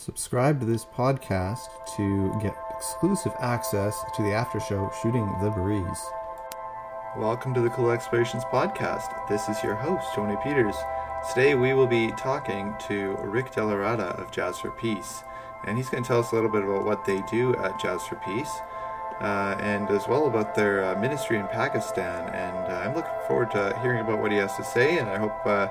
Subscribe to this podcast to get exclusive access to the after show Shooting the Breeze. Welcome to the Cool Explorations podcast. This is your host, Tony Peters. Today we will be talking to Rick DellaRatta of Jazz for Peace, and he's going to tell us a little bit about what they do at Jazz for Peace. Uh, and as well about their uh, ministry in Pakistan. And uh, I'm looking forward to hearing about what he has to say, and I hope uh,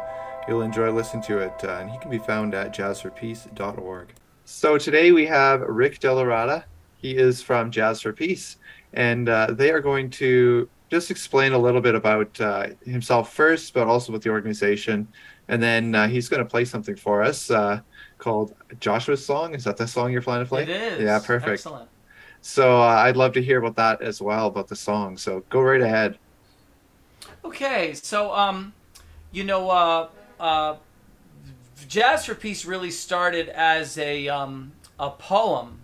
you'll enjoy listening to it. Uh, and he can be found at jazzforpeace.org. So today we have Rick DellaRatta. He is from Jazz for Peace, and uh, they are going to just explain a little bit about himself first, but also with the organization. And then he's going to play something for us called Joshua's Song. Is that the song you're planning to play? It is. Yeah, perfect. Excellent. So uh, I'd love to hear about that as well, about the song. So go right ahead. Okay, so um, you know, uh, uh, Jazz for Peace really started as a um, a poem,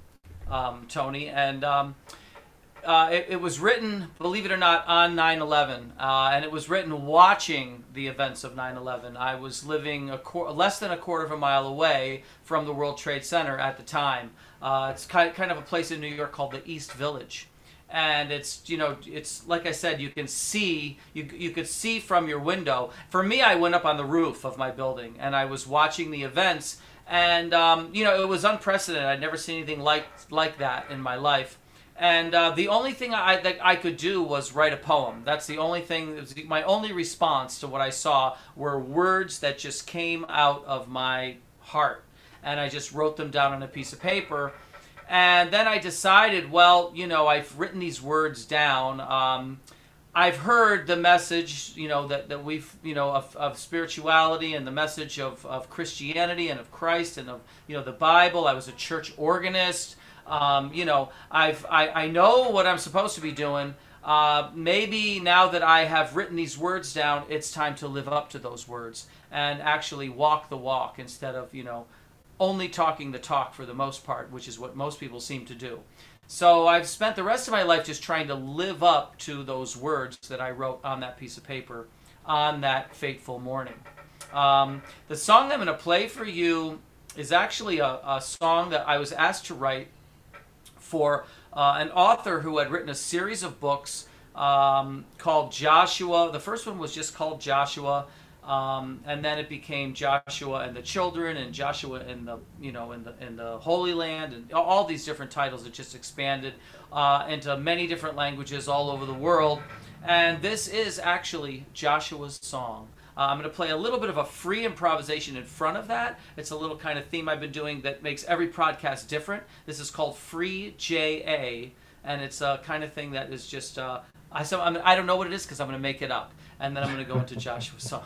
um, Tony, and um, uh, it, it, was written, believe it or not, on 9/11, uh, and it was written watching the events of 9/11. I was living a qu- less than a quarter of a mile away from the World Trade Center at the time. Uh, it's kind kind of a place in New York called the East Village, and it's you know it's like I said, you can see you you could see from your window. For me, I went up on the roof of my building and I was watching the events, and um, you know it was unprecedented. I'd never seen anything like like that in my life. And uh, the only thing I, that I could do was write a poem. That's the only thing. My only response to what I saw were words that just came out of my heart and I just wrote them down on a piece of paper. And then I decided, well, you know, I've written these words down. Um, I've heard the message, you know, that, that we've, you know, of, of spirituality and the message of, of Christianity and of Christ and of, you know, the Bible. I was a church organist. Um, you know, I've, I, I know what I'm supposed to be doing. Uh, maybe now that I have written these words down, it's time to live up to those words and actually walk the walk instead of, you know, only talking the talk for the most part, which is what most people seem to do. So I've spent the rest of my life just trying to live up to those words that I wrote on that piece of paper on that fateful morning. Um, the song I'm going to play for you is actually a, a, song that I was asked to write for uh, an author who had written a series of books um, called Joshua. The first one was just called Joshua. Um, and then it became Joshua and the children, and Joshua in the you know in the in the Holy Land, and all these different titles. It just expanded uh, into many different languages all over the world. And this is actually Joshua's song. Uh, I'm going to play a little bit of a free improvisation in front of that. It's a little kind of theme I've been doing that makes every podcast different. This is called Free JA, and it's a kind of thing that is just uh, I so I'm, I don't know what it is because I'm going to make it up, and then I'm going to go into Joshua's song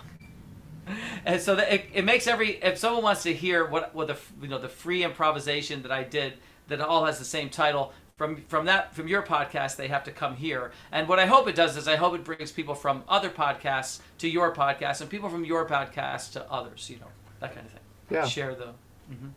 and so that it, it makes every if someone wants to hear what what the you know the free improvisation that I did that all has the same title from from that from your podcast they have to come here. And what i hope it does is i hope it brings people from other podcasts to your podcast and people from your podcast to others you know that kind of thing. Yeah. Share the mm-hmm.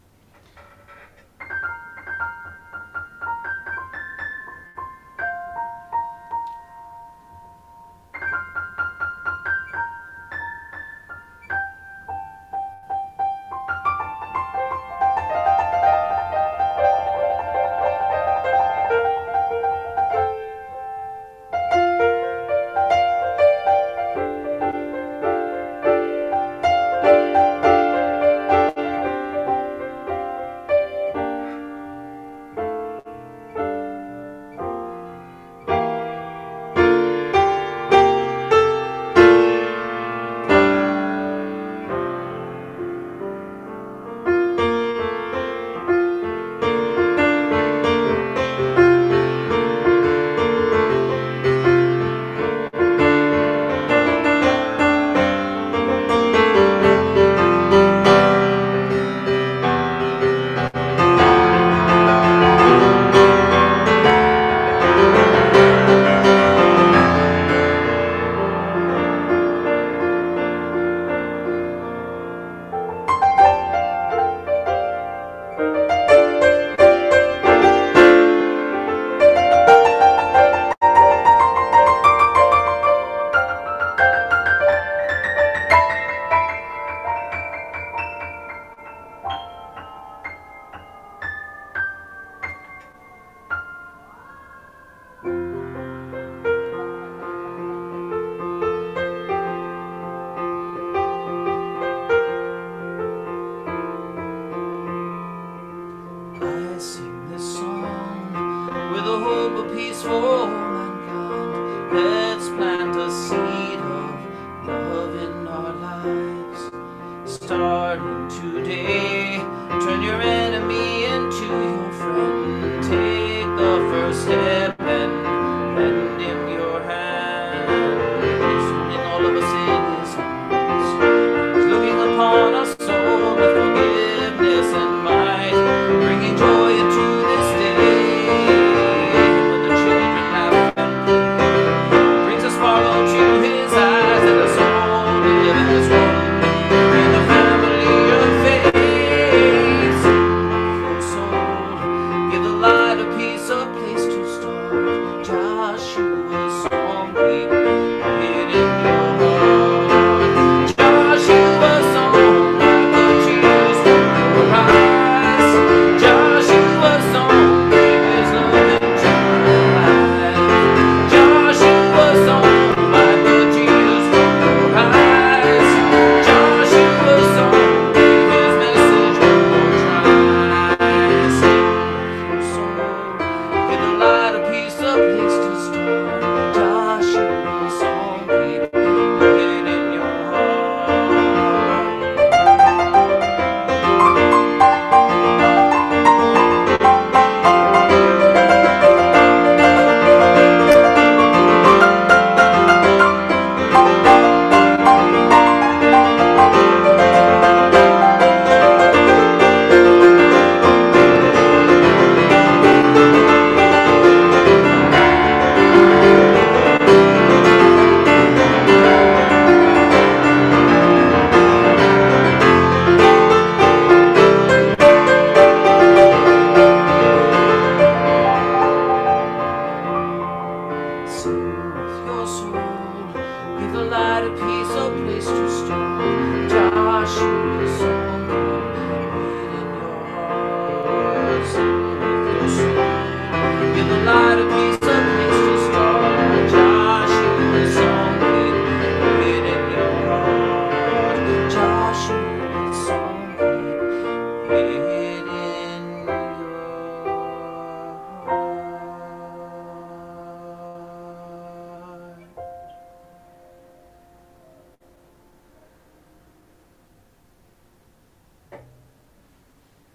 The light of peace a place to start. Joshua's song, in your heart. Soothe your soul, give the light of peace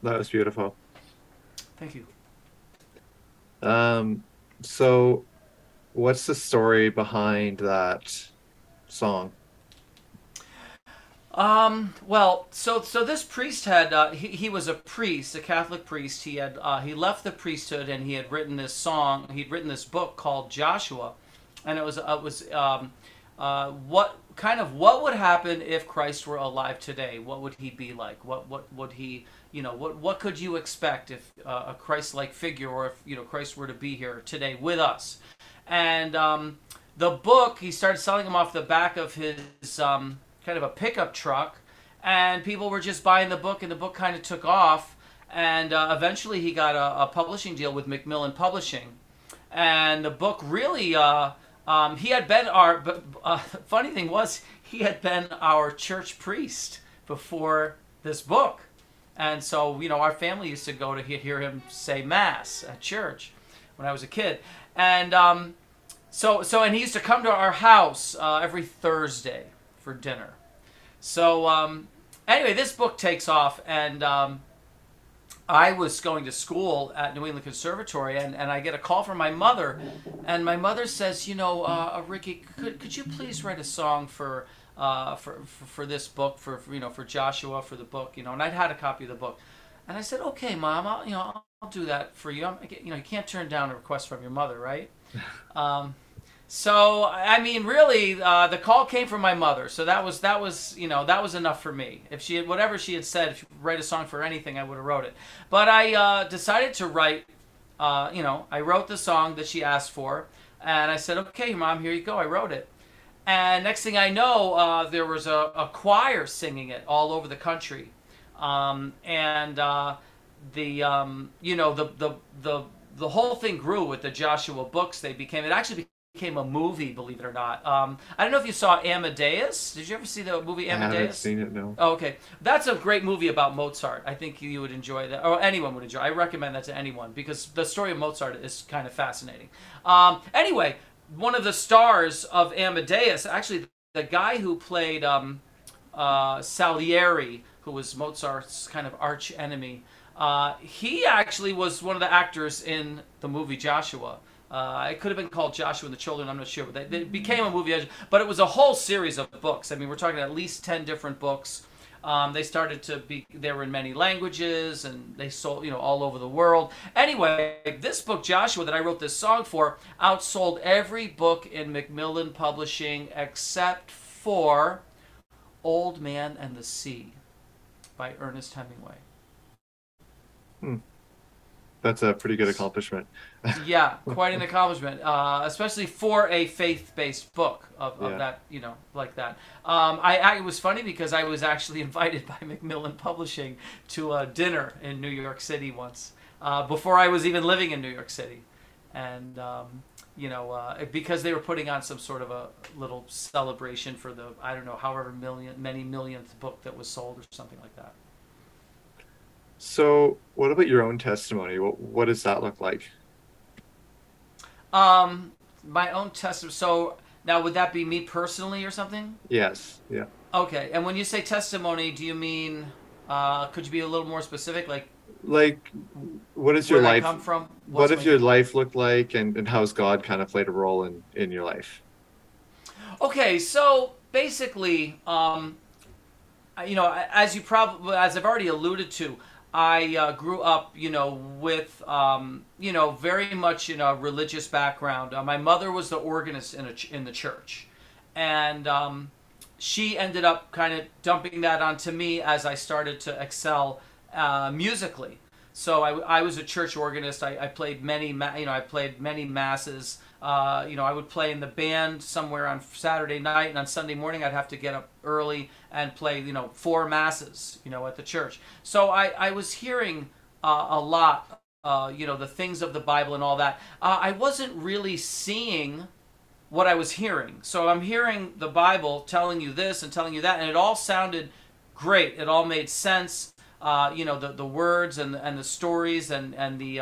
That was beautiful. Thank you. Um, so, what's the story behind that song? Um. Well, so so this priest had uh, he he was a priest, a Catholic priest. He had uh, he left the priesthood and he had written this song. He'd written this book called Joshua, and it was uh, it was um, uh, what kind of what would happen if Christ were alive today? What would he be like? What what would he you know what what could you expect if uh, a Christ-like figure or if you know Christ were to be here today with us? And um, the book he started selling them off the back of his um, kind of a pickup truck, and people were just buying the book, and the book kind of took off. And uh, eventually, he got a, a publishing deal with Macmillan Publishing, and the book really. Uh, um, he had been our. But uh, funny thing was, he had been our church priest before this book, and so you know our family used to go to hear him say mass at church when I was a kid, and um, so so and he used to come to our house uh, every Thursday for dinner. So um, anyway, this book takes off, and um, I was going to school at New England Conservatory, and, and I get a call from my mother, and my mother says, you know, uh, Ricky, could, could you please write a song for, uh, for, for for this book, for, for you know, for Joshua, for the book, you know, and I'd had a copy of the book, and I said, okay, mom, I'll, you know, I'll, do that for you. I'm, you know, you can't turn down a request from your mother, right? um, so I mean, really, uh, the call came from my mother. So that was that was you know that was enough for me. If she had whatever she had said, if she write a song for anything, I would have wrote it. But I uh, decided to write. Uh, you know, I wrote the song that she asked for, and I said, "Okay, mom, here you go." I wrote it, and next thing I know, uh, there was a, a choir singing it all over the country, um, and uh, the um, you know the the the the whole thing grew with the Joshua books. They became it actually became a movie, believe it or not. Um, I don't know if you saw Amadeus. Did you ever see the movie Amadeus? I haven't seen it, no. Oh, okay. That's a great movie about Mozart. I think you would enjoy that, or anyone would enjoy. I recommend that to anyone because the story of Mozart is kind of fascinating. Um, anyway, one of the stars of Amadeus, actually, the guy who played um, uh, Salieri, who was Mozart's kind of arch enemy, uh, he actually was one of the actors in the movie Joshua. Uh, it could have been called Joshua and the Children. I'm not sure, but it became a movie. But it was a whole series of books. I mean, we're talking at least ten different books. Um, they started to be. They were in many languages, and they sold, you know, all over the world. Anyway, this book Joshua that I wrote this song for outsold every book in Macmillan Publishing except for Old Man and the Sea by Ernest Hemingway. Hmm. That's a pretty good accomplishment. Yeah, quite an accomplishment, uh, especially for a faith-based book of, of yeah. that, you know, like that. Um, I, I, it was funny because I was actually invited by Macmillan Publishing to a dinner in New York City once, uh, before I was even living in New York City, and um, you know, uh, because they were putting on some sort of a little celebration for the I don't know, however million, many millionth book that was sold or something like that. So, what about your own testimony? What, what does that look like? Um, my own testimony. So now, would that be me personally or something? Yes. Yeah. Okay. And when you say testimony, do you mean? Uh, could you be a little more specific? Like. Like, what is your life? come from? What's what does your life looked like, and, and how has God kind of played a role in in your life? Okay, so basically, um, you know, as you probably, as I've already alluded to, I uh, grew up, you know, with, um, you know, very much in a religious background. Uh, my mother was the organist in, ch- in the church. And um, she ended up kind of dumping that onto me as I started to excel uh, musically. So I, I was a church organist. I, I played many, ma- you know, I played many masses. Uh, you know, I would play in the band somewhere on Saturday night, and on Sunday morning I'd have to get up early and play, you know, four masses, you know, at the church. So I, I was hearing uh, a lot, uh, you know, the things of the Bible and all that. Uh, I wasn't really seeing what I was hearing. So I'm hearing the Bible telling you this and telling you that, and it all sounded great. It all made sense. Uh, you know, the, the words and, and the stories and, and the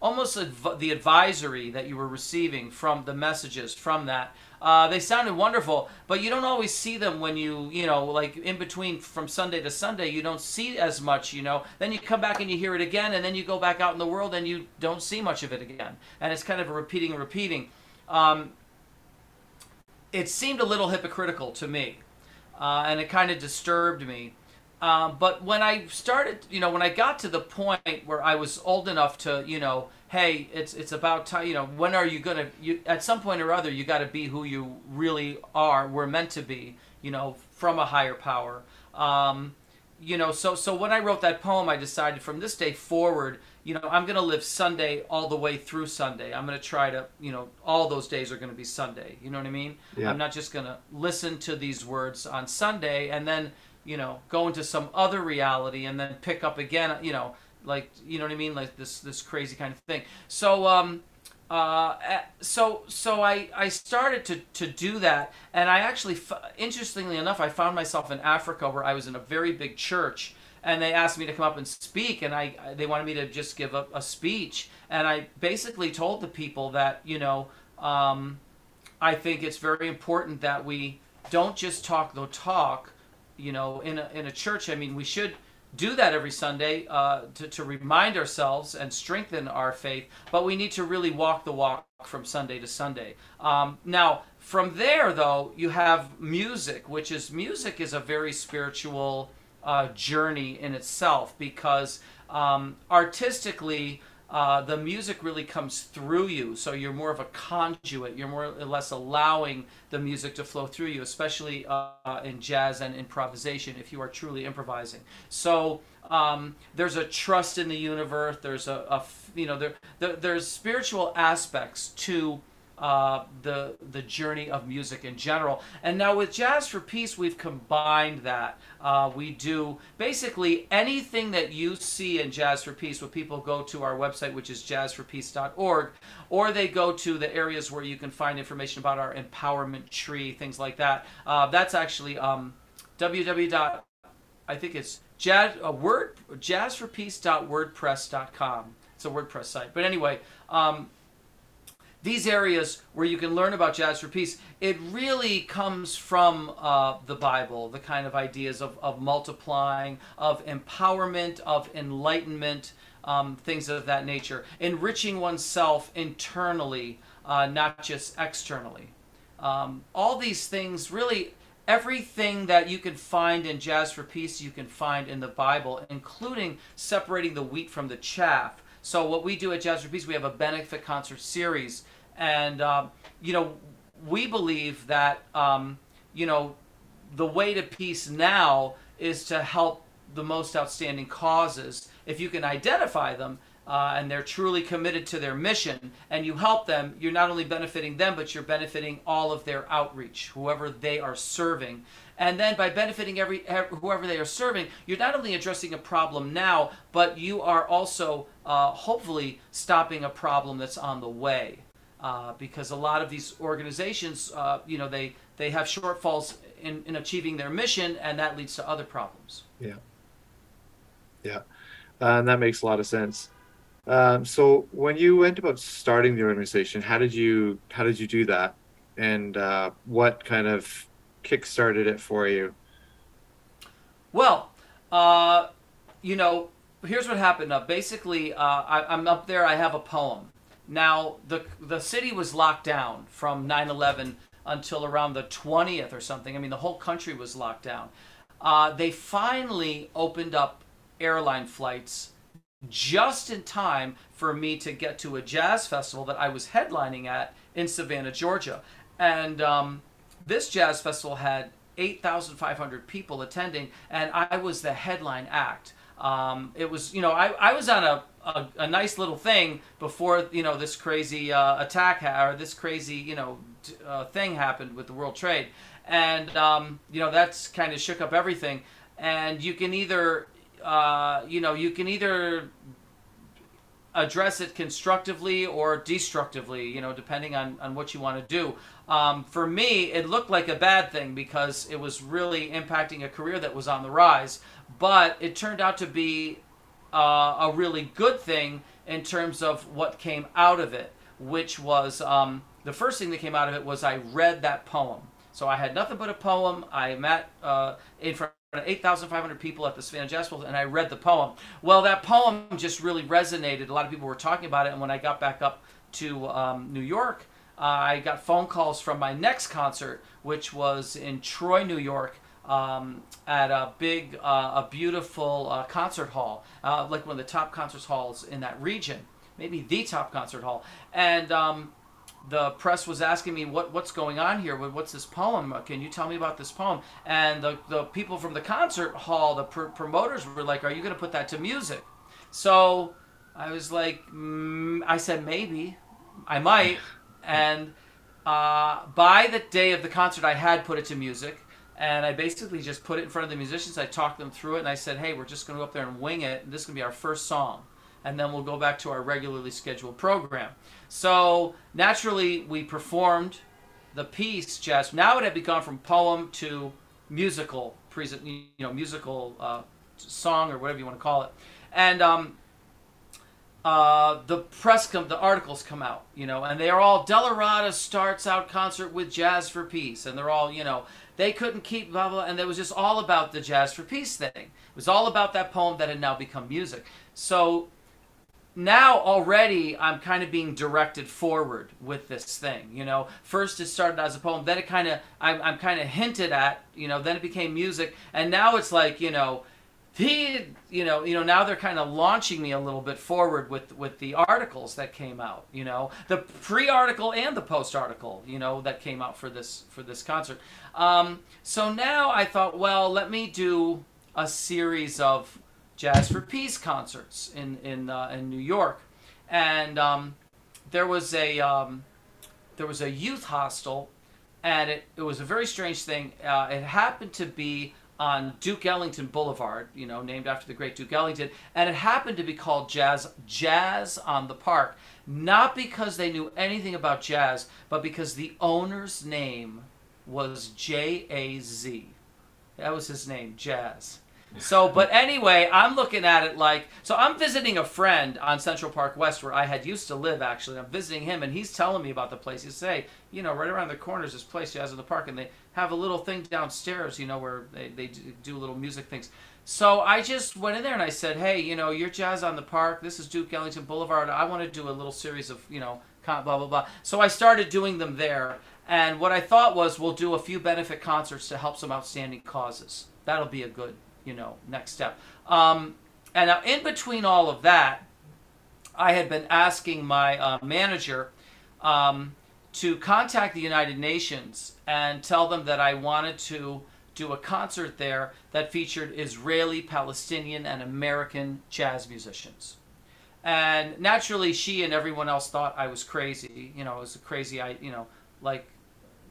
almost adv- the advisory that you were receiving from the messages from that. Uh, they sounded wonderful, but you don't always see them when you, you know, like in between from Sunday to Sunday, you don't see as much, you know. Then you come back and you hear it again, and then you go back out in the world and you don't see much of it again. And it's kind of a repeating and repeating. Um, it seemed a little hypocritical to me, uh, and it kind of disturbed me. Um, but when I started, you know, when I got to the point where I was old enough to, you know, hey, it's it's about time. You know, when are you gonna? You at some point or other, you got to be who you really are. We're meant to be. You know, from a higher power. Um, you know, so so when I wrote that poem, I decided from this day forward, you know, I'm gonna live Sunday all the way through Sunday. I'm gonna try to, you know, all those days are gonna be Sunday. You know what I mean? Yeah. I'm not just gonna listen to these words on Sunday and then you know, go into some other reality and then pick up again, you know, like you know what I mean, like this this crazy kind of thing. So um, uh, eh, so so I I started to to do that, and I actually, interestingly enough, I found myself in Africa where I was in a very big church. And they asked me to come up and speak, and I they wanted me to just give a, a speech, and I basically told the people that you know um, I think it's very important that we don't just talk the talk, you know, in a, in a church, I mean, we should do that every Sunday uh, to, to remind ourselves and strengthen our faith, but we need to really walk the walk from Sunday to Sunday. Um, now, from there, though, you have music, which is music is a very spiritual uh, journey in itself because um, artistically, uh, the music really comes through you. So you're more of a conduit. You're more or less allowing the music to flow through you, especially uh, in jazz and improvisation, if you are truly improvising. So um, there's a trust in the universe. There's a, a you know, there, there, there's spiritual aspects to uh, the the journey of music in general. And now with Jazz for Peace, we've combined that. Uh, we do basically anything that you see in Jazz for Peace. When people go to our website, which is jazzforpeace.org, or they go to the areas where you can find information about our empowerment tree, things like that. Uh, that's actually um, www. I think it's jazz, uh, word, jazzforpeace.wordpress.com. It's a WordPress site. But anyway, um, these areas where you can learn about Jazz for Peace, it really comes from uh, the Bible, the kind of ideas of, of multiplying, of empowerment, of enlightenment, um, things of that nature. Enriching oneself internally, uh, not just externally. Um, all these things really everything that you can find in Jazz for Peace, you can find in the Bible, including separating the wheat from the chaff. So what we do at Jazz for Peace, we have a benefit concert series, and um, you know we believe that um, you know the way to peace now is to help the most outstanding causes. If you can identify them, uh, and they're truly committed to their mission, and you help them, you're not only benefiting them, but you're benefiting all of their outreach, whoever they are serving. And then by benefiting every whoever they are serving, you're not only addressing a problem now, but you are also uh, hopefully stopping a problem that's on the way. Uh, because a lot of these organizations, uh, you know, they they have shortfalls in, in achieving their mission, and that leads to other problems. Yeah. Yeah, uh, and that makes a lot of sense. Um, so when you went about starting the organization, how did you how did you do that, and uh, what kind of kick-started it for you? Well, uh, you know, here's what happened. Uh, basically, uh, I, am up there. I have a poem. Now, the the city was locked down from 9/11 until around the 20th or something. I mean, the whole country was locked down. Uh, they finally opened up airline flights just in time for me to get to a jazz festival that I was headlining at in Savannah, Georgia. And um, this jazz festival had 8,500 people attending, and I was the headline act. Um, it was, you know, I, I was on a, a, a, nice little thing before, you know, this crazy uh, attack ha- or this crazy, you know, t- uh, thing happened with the World Trade. And, um, you know, that's kind of shook up everything. And you can either, uh, you know, you can either address it constructively or destructively, you know, depending on, on what you want to do. Um, for me, it looked like a bad thing because it was really impacting a career that was on the rise, but it turned out to be uh, a really good thing in terms of what came out of it, which was um, the first thing that came out of it was I read that poem. So I had nothing but a poem. I met uh, in front of 8,500 people at the Savannah Jazz Festival, and I read the poem. Well, that poem just really resonated. A lot of people were talking about it, and when I got back up to um, New York, uh, I got phone calls from my next concert, which was in Troy, New York, um, at a big, uh, a beautiful uh, concert hall, uh, like one of the top concert halls in that region, maybe the top concert hall. And um, the press was asking me what what's going on here? What's this poem? Can you tell me about this poem? And the, the people from the concert hall the pr- promoters were like are you going to put that to music? So i was like mm, i said maybe. I might. And uh, by the day of the concert i had put it to music and i basically just put it in front of the musicians i talked them through it and i said hey we're just going to go up there and wing it and this is going to be our first song and then we'll go back to our regularly scheduled program. So naturally, we performed the piece jazz. Now it had become from poem to musical present, you know, musical uh, song or whatever you want to call it, and um, uh, the press come, the articles come out, you know, and they are all DellaRatta starts out concert with Jazz for Peace, and they're all, you know, they couldn't keep blah blah, and it was just all about the Jazz for Peace thing. It was all about that poem that had now become music. So now already I'm kind of being directed forward with this thing. You know, first it started as a poem, then it kind of I'm, I'm kind of hinted at. You know, then it became music, and now it's like you know, he you know you know now they're kind of launching me a little bit forward with with the articles that came out. You know, the pre-article and the post-article. You know that came out for this for this concert. Um, so now I thought, well, let me do a series of Jazz for Peace concerts in in uh, in New York, and um, there was a um, there was a youth hostel, and it, it was a very strange thing. Uh, it happened to be on Duke Ellington Boulevard, you know, named after the great Duke Ellington, and it happened to be called Jazz Jazz on the Park, not because they knew anything about jazz, but because the owner's name was J A Z. That was his name, Jazz. So, but anyway, I'm looking at it like so. I'm visiting a friend on Central Park West where I had used to live. Actually, I'm visiting him, and he's telling me about the place. He say, you know, right around the corner is this place, Jazz in the Park, and they have a little thing downstairs, you know, where they they do little music things. So I just went in there and I said, hey, you know, you're Jazz on the Park. This is Duke Ellington Boulevard. I want to do a little series of, you know, blah blah blah. So I started doing them there, and what I thought was we'll do a few benefit concerts to help some outstanding causes. That'll be a good you know, next step. Um, and now, in between all of that, I had been asking my uh, manager um, to contact the United Nations and tell them that I wanted to do a concert there that featured Israeli, Palestinian, and American jazz musicians. And naturally, she and everyone else thought I was crazy. You know, it was a crazy, I, you know, like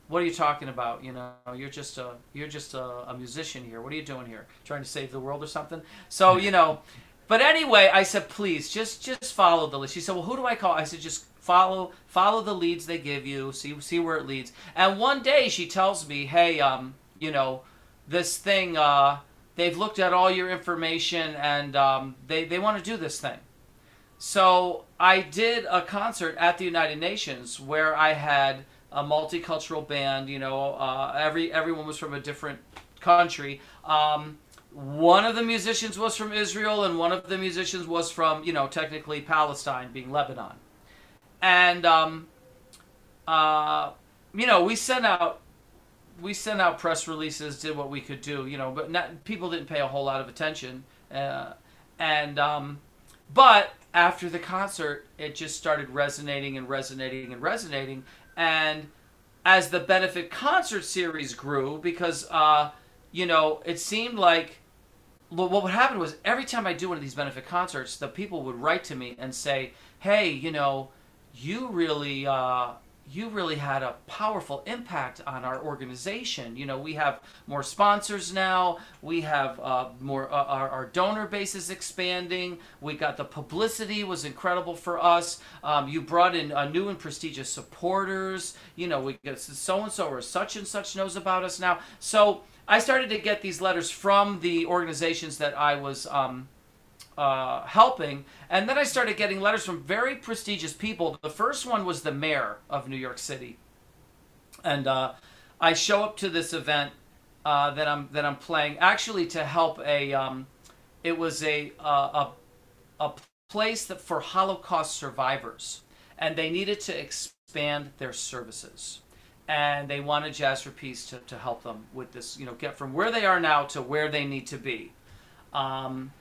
what are you talking about? You know, you're just a you're just a, a, musician here. What are you doing here? Trying to save the world or something? So you know, but anyway, I said, please just just follow the list. She said, well, who do I call? I said, just follow follow the leads they give you. See see where it leads. And one day she tells me, hey, um, you know, this thing. Uh, they've looked at all your information and um, they they want to do this thing. So I did a concert at the United Nations where I had a multicultural band. You know, uh, every everyone was from a different country. Um, one of the musicians was from Israel, and one of the musicians was from, you know, technically Palestine, being Lebanon. And, um, uh, you know, we sent out we sent out press releases, did what we could do, you know, but not, people didn't pay a whole lot of attention. Uh, and um, but after the concert, it just started resonating and resonating and resonating, and as the benefit concert series grew, because uh, you know it seemed like what would happen was every time I do one of these benefit concerts, the people would write to me and say, "Hey, you know, you really." Uh, you really had a powerful impact on our organization. You know, we have more sponsors now. We have uh, more. Uh, our, our, donor base is expanding. We got the publicity was incredible for us. Um, you brought in uh, new and prestigious supporters. You know, we get so and so or such and such knows about us now. So I started to get these letters from the organizations that I was. Um, uh, helping. And then I started getting letters from very prestigious people. The first one was the mayor of New York City. And uh, I show up to this event uh, that I'm that I'm playing actually to help a. Um, it was a, a a place that for Holocaust survivors, and they needed to expand their services, and they wanted Jazz for Peace to, to help them with this. You know, get from where they are now to where they need to be. Um,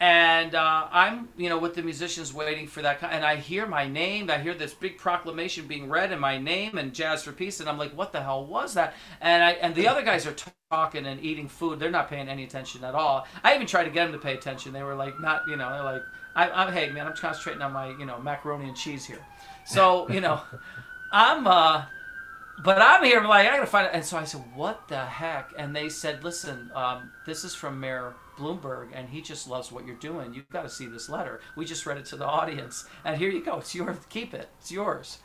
and uh, I'm, you know, with the musicians waiting for that, and I hear my name. I hear this big proclamation being read in my name and Jazz for Peace, and I'm like, what the hell was that? And I and the other guys are talking and eating food. They're not paying any attention at all. I even tried to get them to pay attention. They were like, not, you know, they're like, I, I'm, hey man, I'm concentrating on my, you know, macaroni and cheese here. So you know, I'm. uh but I'm here. I'm like, I gotta find it. And so I said, "What the heck?" And they said, "Listen, um, this is from Mayor Bloomberg, and he just loves what you're doing. You've got to see this letter. We just read it to the audience, and here you go. It's yours. Keep it. It's yours."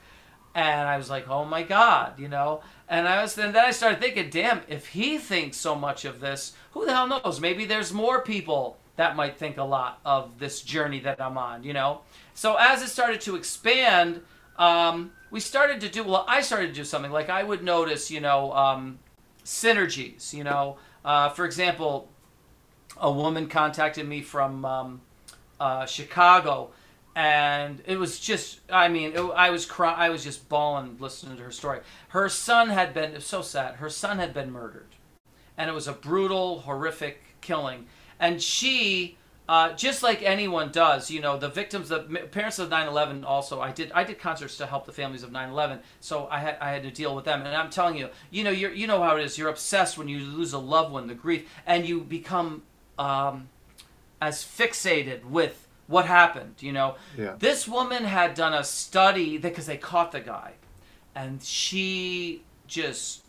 And I was like, "Oh my God," you know. And I was then then I started thinking, "Damn, if he thinks so much of this, who the hell knows? Maybe there's more people that might think a lot of this journey that I'm on, you know." So as it started to expand. Um, we started to do well i started to do something like i would notice you know um, synergies you know uh, for example a woman contacted me from um, uh, chicago and it was just i mean it, i was crying i was just bawling listening to her story her son had been it so sad her son had been murdered and it was a brutal horrific killing and she uh, just like anyone does, you know, the victims, the parents of 9/11. Also, I did I did concerts to help the families of 9/11, so I had I had to deal with them. And I'm telling you, you know, you you know how it is. You're obsessed when you lose a loved one, the grief, and you become um, as fixated with what happened. You know, yeah. this woman had done a study because they caught the guy, and she just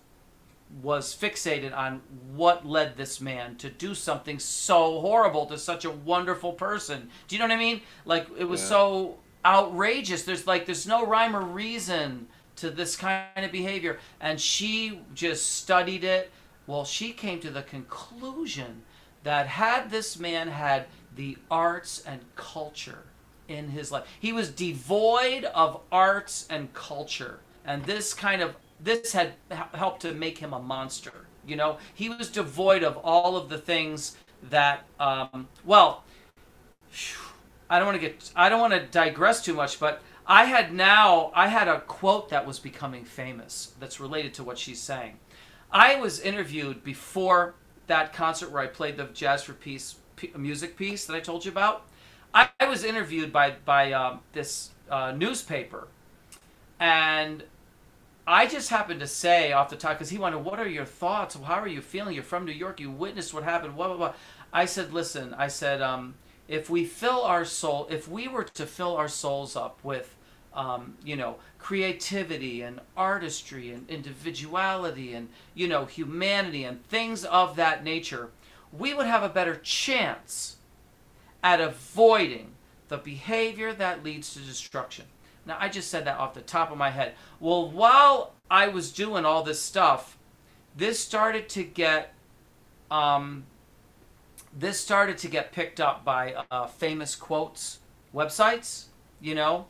was fixated on what led this man to do something so horrible to such a wonderful person. Do you know what I mean? Like it was Yeah. so outrageous. There's like there's no rhyme or reason to this kind of behavior and she just studied it. Well, she came to the conclusion that had this man had the arts and culture in his life. He was devoid of arts and culture. And this kind of this had helped to make him a monster. You know, he was devoid of all of the things that um, well, I don't want to get I don't want to digress too much, but I had now I had a quote that was becoming famous that's related to what she's saying. I was interviewed before that concert where I played the Jazz for Peace p- music piece that I told you about. I, I was interviewed by by um, this uh, newspaper, and I just happened to say off the top because he wanted, "What are your thoughts? How are you feeling? You're from New York. You witnessed what happened. Blah blah blah." I said, "Listen," I said, um, "If we fill our soul, if we were to fill our souls up with, um, you know, creativity and artistry and individuality and you know humanity and things of that nature, we would have a better chance at avoiding the behavior that leads to destruction." Now, I just said that off the top of my head. Well, while I was doing all this stuff, this started to get, um, this started to get picked up by uh, famous quotes websites. You know,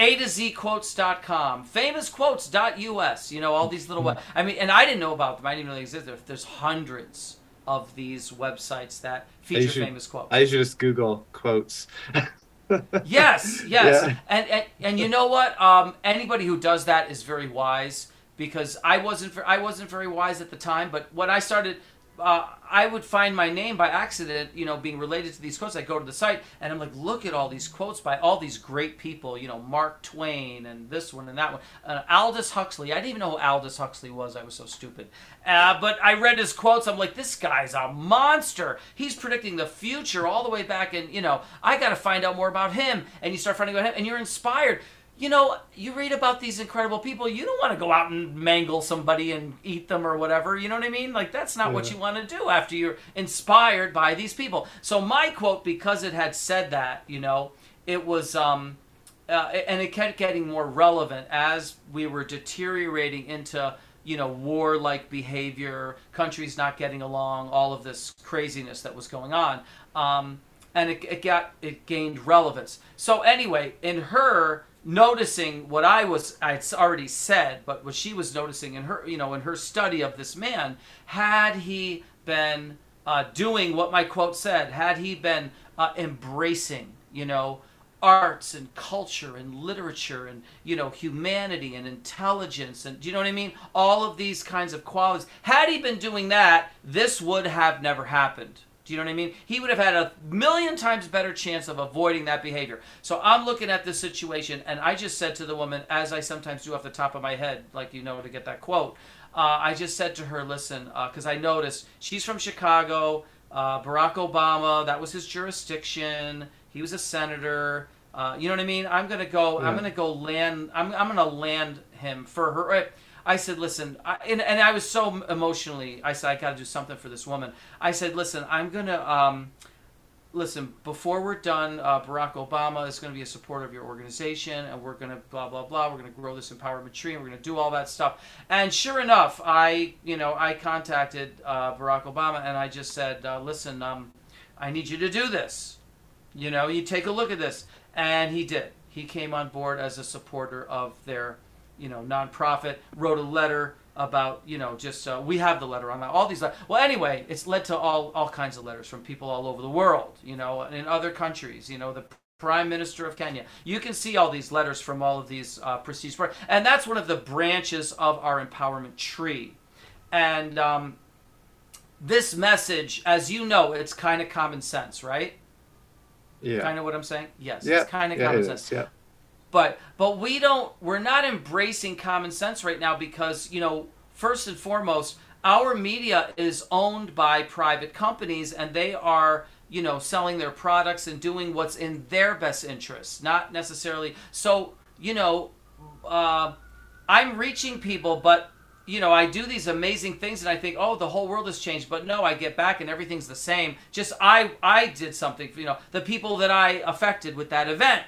A to Z quotes.com, famousquotes.us. You know, all these little. I mean, and I didn't know about them. I didn't really exist. There- There's hundreds of these websites that feature should- famous quotes. I should just Google quotes. Yes, yes. Yeah. And, and and you know what? Um, anybody who does that is very wise because I wasn't I wasn't very wise at the time. But when I started, uh, I would find my name by accident, you know, being related to these quotes. I go to the site and I'm like, look at all these quotes by all these great people. You know, Mark Twain and this one and that one. Uh, Aldous Huxley. I didn't even know who Aldous Huxley was. I was so stupid. Uh, but I read his quotes. I'm like, this guy's a monster. He's predicting the future all the way back. And you know, I got to find out more about him. And you start finding out him, and you're inspired you know, you read about these incredible people, you don't want to go out and mangle somebody and eat them or whatever. You know what I mean? Like, that's not what you want to do after you're inspired by these people. So, my quote, because it had said that, you know, it was, um, uh, and it kept getting more relevant as we were deteriorating into, you know, war-like behavior, countries not getting along, all of this craziness that was going on. Um, and it, it got it gained relevance. So anyway, in her noticing what I was I had already said, but what she was noticing in her you know in her study of this man, had he been uh, doing what my quote said, had he been uh, embracing you know arts and culture and literature and you know humanity and intelligence and do you know what I mean? All of these kinds of qualities. Had he been doing that, this would have never happened. Do you know what I mean? He would have had a million times better chance of avoiding that behavior. So I'm looking at this situation, and I just said to the woman, as I sometimes do off the top of my head, like you know, to get that quote, uh, I just said to her, listen, because I noticed she's from Chicago. Uh, Barack Obama, that was his jurisdiction. He was a senator. Uh, you know what I mean? I'm gonna go. I'm gonna go land. I'm, I'm gonna land him for her. I said, listen, I, and, and I was so emotionally. I said, I got to do something for this woman. I said, listen, I'm gonna. Um, listen, before we're done, uh, Barack Obama is going to be a supporter of your organization, and we're going to blah blah blah. We're going to grow this empowerment tree, and we're going to do all that stuff. And sure enough, I you know I contacted uh, Barack Obama, and I just said, uh, listen, um, I need you to do this. You know, you take a look at this, and he did. He came on board as a supporter of their, you know, nonprofit. Wrote a letter about you know just uh, we have the letter on that all these le- well anyway it's led to all all kinds of letters from people all over the world you know and in other countries you know the prime minister of kenya you can see all these letters from all of these uh, prestigious part and that's one of the branches of our empowerment tree and um, this message as you know it's kind of common sense right Yeah. kind of what i'm saying yes yeah. it's kind of yeah, common sense is, Yeah. But but we don't we're not embracing common sense right now because you know first and foremost our media is owned by private companies and they are you know selling their products and doing what's in their best interest not necessarily so you know uh, I'm reaching people, but you know, I do these amazing things and I think, oh, the whole world has changed. But no, I get back and everything's the same. Just I I did something, you know, the people that I affected with that event.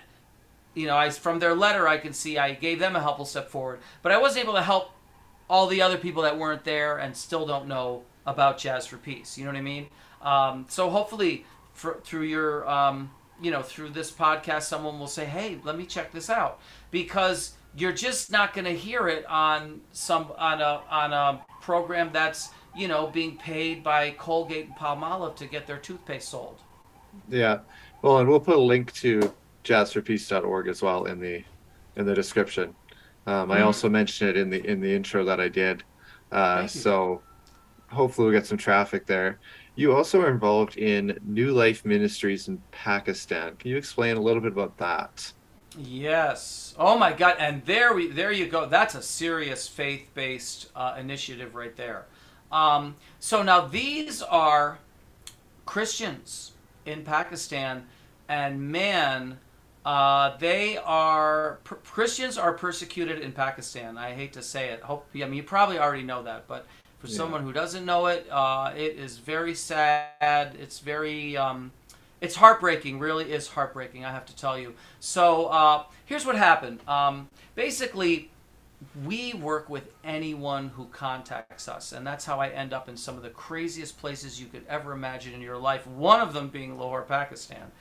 You know, I from their letter I can see I gave them a helpful step forward. But I wasn't able to help all the other people that weren't there and still don't know about Jazz for Peace. You know what I mean? Um, so hopefully, for, through your, um, you know, through this podcast, someone will say, "Hey, let me check this out," because you're just not going to hear it on some on a on a program that's you know being paid by Colgate and Palmolive to get their toothpaste sold. Yeah, well, and we'll put a link to jazzforpeace.org as well in the in the description. Um, I mm-hmm. also mentioned it in the in the intro that I did. Uh, so hopefully we'll get some traffic there. You also are involved in New Life Ministries in Pakistan. Can you explain a little bit about that? Yes. Oh my God! And there we there you go. That's a serious faith-based uh, initiative right there. Um, so now these are Christians in Pakistan, and man, uh, they are per- Christians are persecuted in Pakistan. I hate to say it. Hope I mean you probably already know that, but for yeah. someone who doesn't know it, uh, it is very sad. It's very um, it's heartbreaking. Really is heartbreaking. I have to tell you. So uh, here's what happened. Um, basically, we work with anyone who contacts us, and that's how I end up in some of the craziest places you could ever imagine in your life. One of them being Lahore, Pakistan.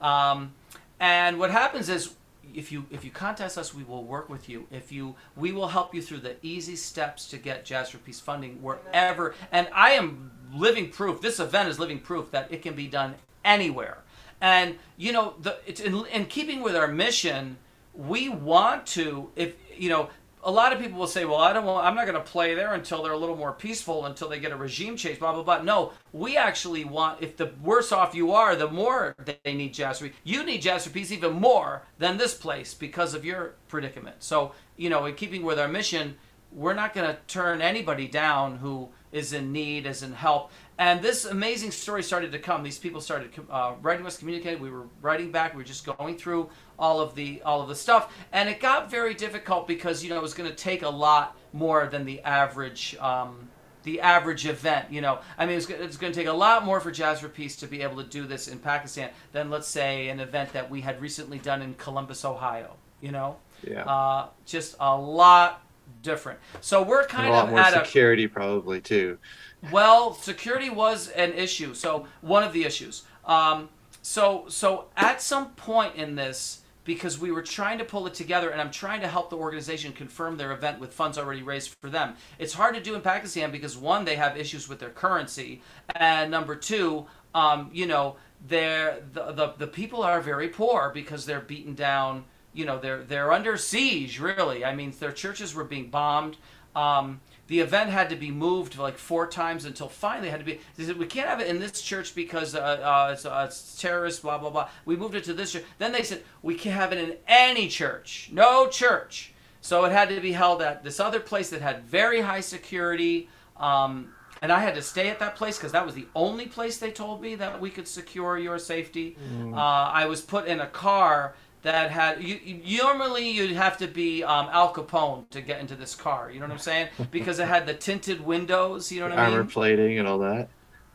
Um, and what happens is if you if you contact us, we will work with you. If you we will help you through the easy steps to get Jazz for Peace funding wherever. And I am living proof. This event is living proof that it can be done anywhere. And you know, the it's in, in keeping with our mission. We want to, if you know, a lot of people will say, "Well, I don't want. I'm not going to play there until they're a little more peaceful, until they get a regime change." Blah blah blah. No, we actually want. If the worse off you are, the more they need Peace. You need for Peace even more than this place because of your predicament. So you know, in keeping with our mission, we're not going to turn anybody down who is in need, is in help. And this amazing story started to come. These people started uh, writing us, communicating. We were writing back. We were just going through all of the all of the stuff, and it got very difficult because you know it was going to take a lot more than the average. Um, the average event, you know, I mean, it's, it's going to take a lot more for Jazz for Peace to be able to do this in Pakistan than, let's say, an event that we had recently done in Columbus, Ohio. You know, yeah, uh, just a lot different. So we're kind a lot of more at security, a, probably too. Well, security was an issue. So one of the issues. Um, so so at some point in this, because we were trying to pull it together, and I'm trying to help the organization confirm their event with funds already raised for them. It's hard to do in Pakistan because one, they have issues with their currency, and number two, um, you know, they're the, the the people are very poor because they're beaten down. You know, they're they're under siege. Really, I mean, their churches were being bombed. Um, the event had to be moved like four times until finally it had to be. They said we can't have it in this church because uh, uh, it's, uh, it's terrorist, blah blah blah. We moved it to this church. Then they said we can't have it in any church, no church. So it had to be held at this other place that had very high security. Um, and I had to stay at that place because that was the only place they told me that we could secure your safety. Mm. Uh, I was put in a car that had you, you, normally you'd have to be um, Al Capone to get into this car. You know what I'm saying? Because it had the tinted windows. You know what I mean? Armor plating and all that.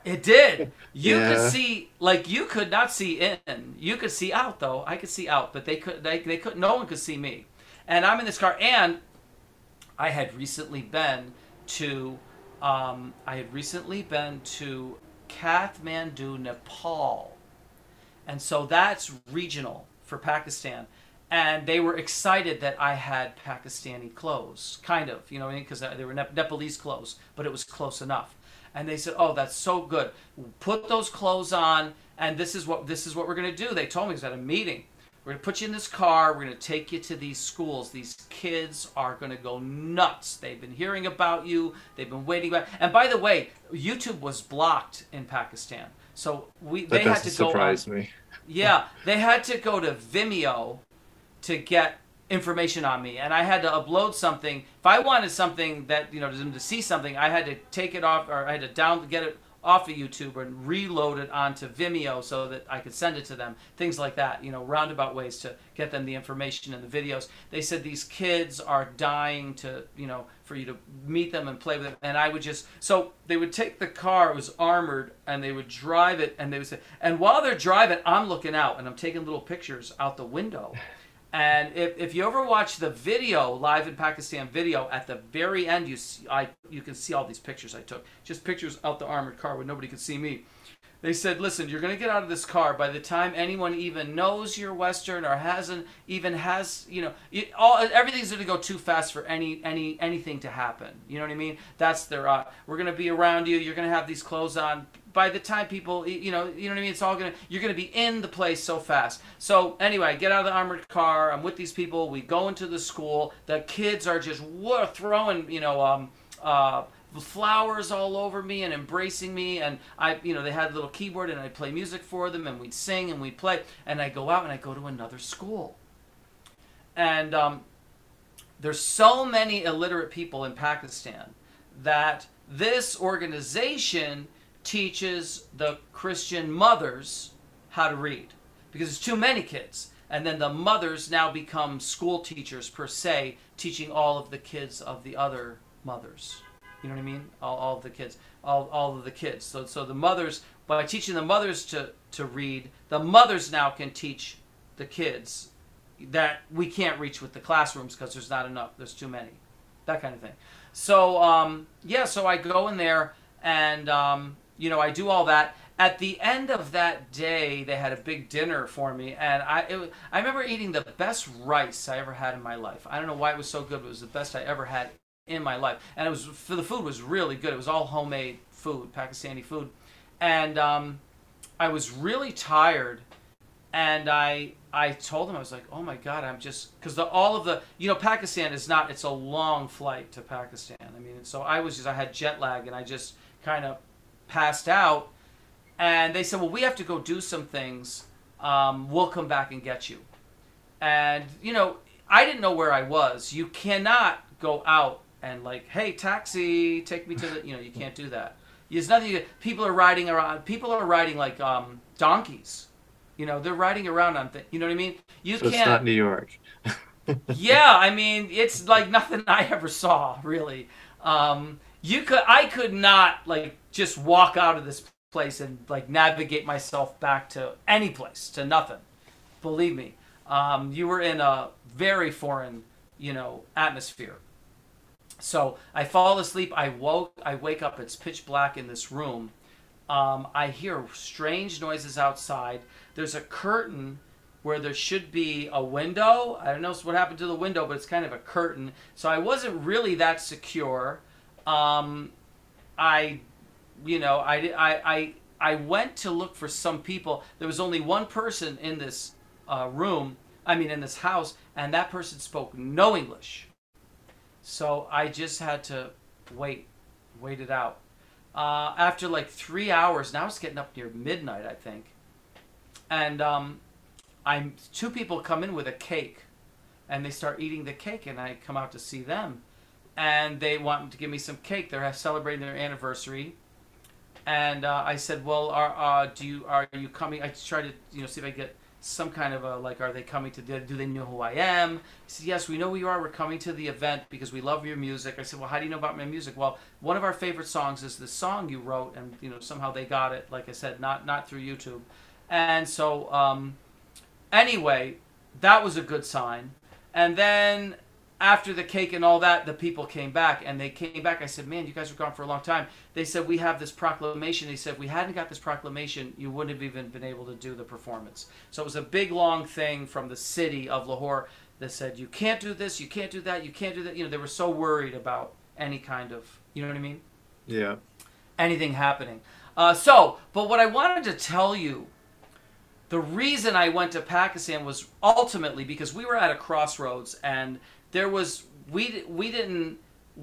It did. You yeah. could see like you could not see in. You could see out though. I could see out, but they could they they could no one could see me. And I'm in this car and I had recently been to um, I had recently been to Kathmandu, Nepal. And so that's regional for Pakistan. And they were excited that I had Pakistani clothes, kind of, you know, because they were Nepalese clothes, but it was close enough. And they said, "Oh, that's so good. Put those clothes on, and this is what this is what we're going to do." They told me it was at a meeting. We're going to put you in this car. We're going to take you to these schools. These kids are going to go nuts. They've been hearing about you. They've been waiting about. And by the way, YouTube was blocked in Pakistan, so we that they had to go. Surprise me. Yeah, they had to go to Vimeo to get information on me, and I had to upload something. If I wanted something that you know to see something, I had to take it off, or I had to down get it off of YouTube and reload it onto Vimeo so that I could send it to them. Things like that, you know, roundabout ways to get them the information and the videos. They said these kids are dying to, you know, for you to meet them and play with them. And I would just, so they would take the car, it was armored, and they would drive it, and they would say, and while they're driving, I'm looking out and I'm taking little pictures out the window. And if, if you ever watch the video, live in Pakistan video, at the very end, you see, I you can see all these pictures I took, just pictures out the armored car where nobody could see me. They said, listen, you're going to get out of this car. By the time anyone even knows you're Western or hasn't even has, you know, it, all everything's going to go too fast for any any anything to happen. You know what I mean? That's their. Uh, we're going to be around you. You're going to have these clothes on by the time people, you know, you know what I mean. It's all gonna, you're gonna be in the place so fast. So anyway, I get out of the armored car. I'm with these people. We go into the school. The kids are just whoa, throwing, you know, um, uh, flowers all over me and embracing me and i you know they had a little keyboard and i'd play music for them and we'd sing and we'd play and i go out and i go to another school and um, there's so many illiterate people in pakistan that this organization teaches the Christian mothers how to read because it's too many kids. And then the mothers now become school teachers per se, teaching all of the kids of the other mothers. You know what I mean? All, all of the kids, all, all of the kids. So, so the mothers, by teaching the mothers to, to read, the mothers now can teach the kids that we can't reach with the classrooms because there's not enough. There's too many. That kind of thing. So, um, yeah, so I go in there and um, you know, I do all that. At the end of that day, they had a big dinner for me, and I it, I remember eating the best rice I ever had in my life. I don't know why it was so good, but it was the best I ever had in my life, and it was the food was really good. It was all homemade food, Pakistani food, and um, I was really tired, and I I told him I was like, oh my god, I'm just because all of the you know Pakistan is not it's a long flight to Pakistan. I mean, so I was just I had jet lag, and I just kind of passed out, and they said, "Well, we have to go do some things. Um, we'll come back and get you." And you know, I didn't know where I was. You cannot go out and like, "Hey, taxi, take me to the." You know, you can't do that. There's nothing. You, people are riding around. People are riding like um, donkeys. You know, they're riding around on things. You know what I mean? You so can't. It's not New York. yeah, I mean, it's like nothing I ever saw, really. Um, you could, I could not like just walk out of this place and like navigate myself back to any place to nothing. Believe me, um, you were in a very foreign, you know, atmosphere. So I fall asleep. I woke. I wake up. It's pitch black in this room. Um, I hear strange noises outside. There's a curtain where there should be a window. I don't know what happened to the window, but it's kind of a curtain. So I wasn't really that secure. Um, I you know, I, I, I, I went to look for some people. There was only one person in this uh, room, I mean, in this house, and that person spoke no English. So I just had to wait, wait it out. Uh, after like three hours, now it's getting up near midnight, I think. And um, I'm two people come in with a cake, and they start eating the cake, and I come out to see them, and they want to give me some cake. They're celebrating their anniversary, and uh, I said, "Well, are uh, do you are you coming?" I try to you know see if I get some kind of a like, are they coming to do they know who I am? He said, "Yes, we know who you are. We're coming to the event because we love your music." I said, "Well, how do you know about my music?" Well, one of our favorite songs is the song you wrote, and you know somehow they got it. Like I said, not not through YouTube, and so um, anyway, that was a good sign. And then after the cake and all that, the people came back and they came back. I said, Man, you guys were gone for a long time. They said, We have this proclamation. They said, If we hadn't got this proclamation, you wouldn't have even been able to do the performance. So it was a big, long thing from the city of Lahore that said, You can't do this, you can't do that, you can't do that. You know, they were so worried about any kind of, you know what I mean? Yeah. Anything happening. Uh, so, but what I wanted to tell you the reason I went to Pakistan was ultimately because we were at a crossroads and there was we we didn't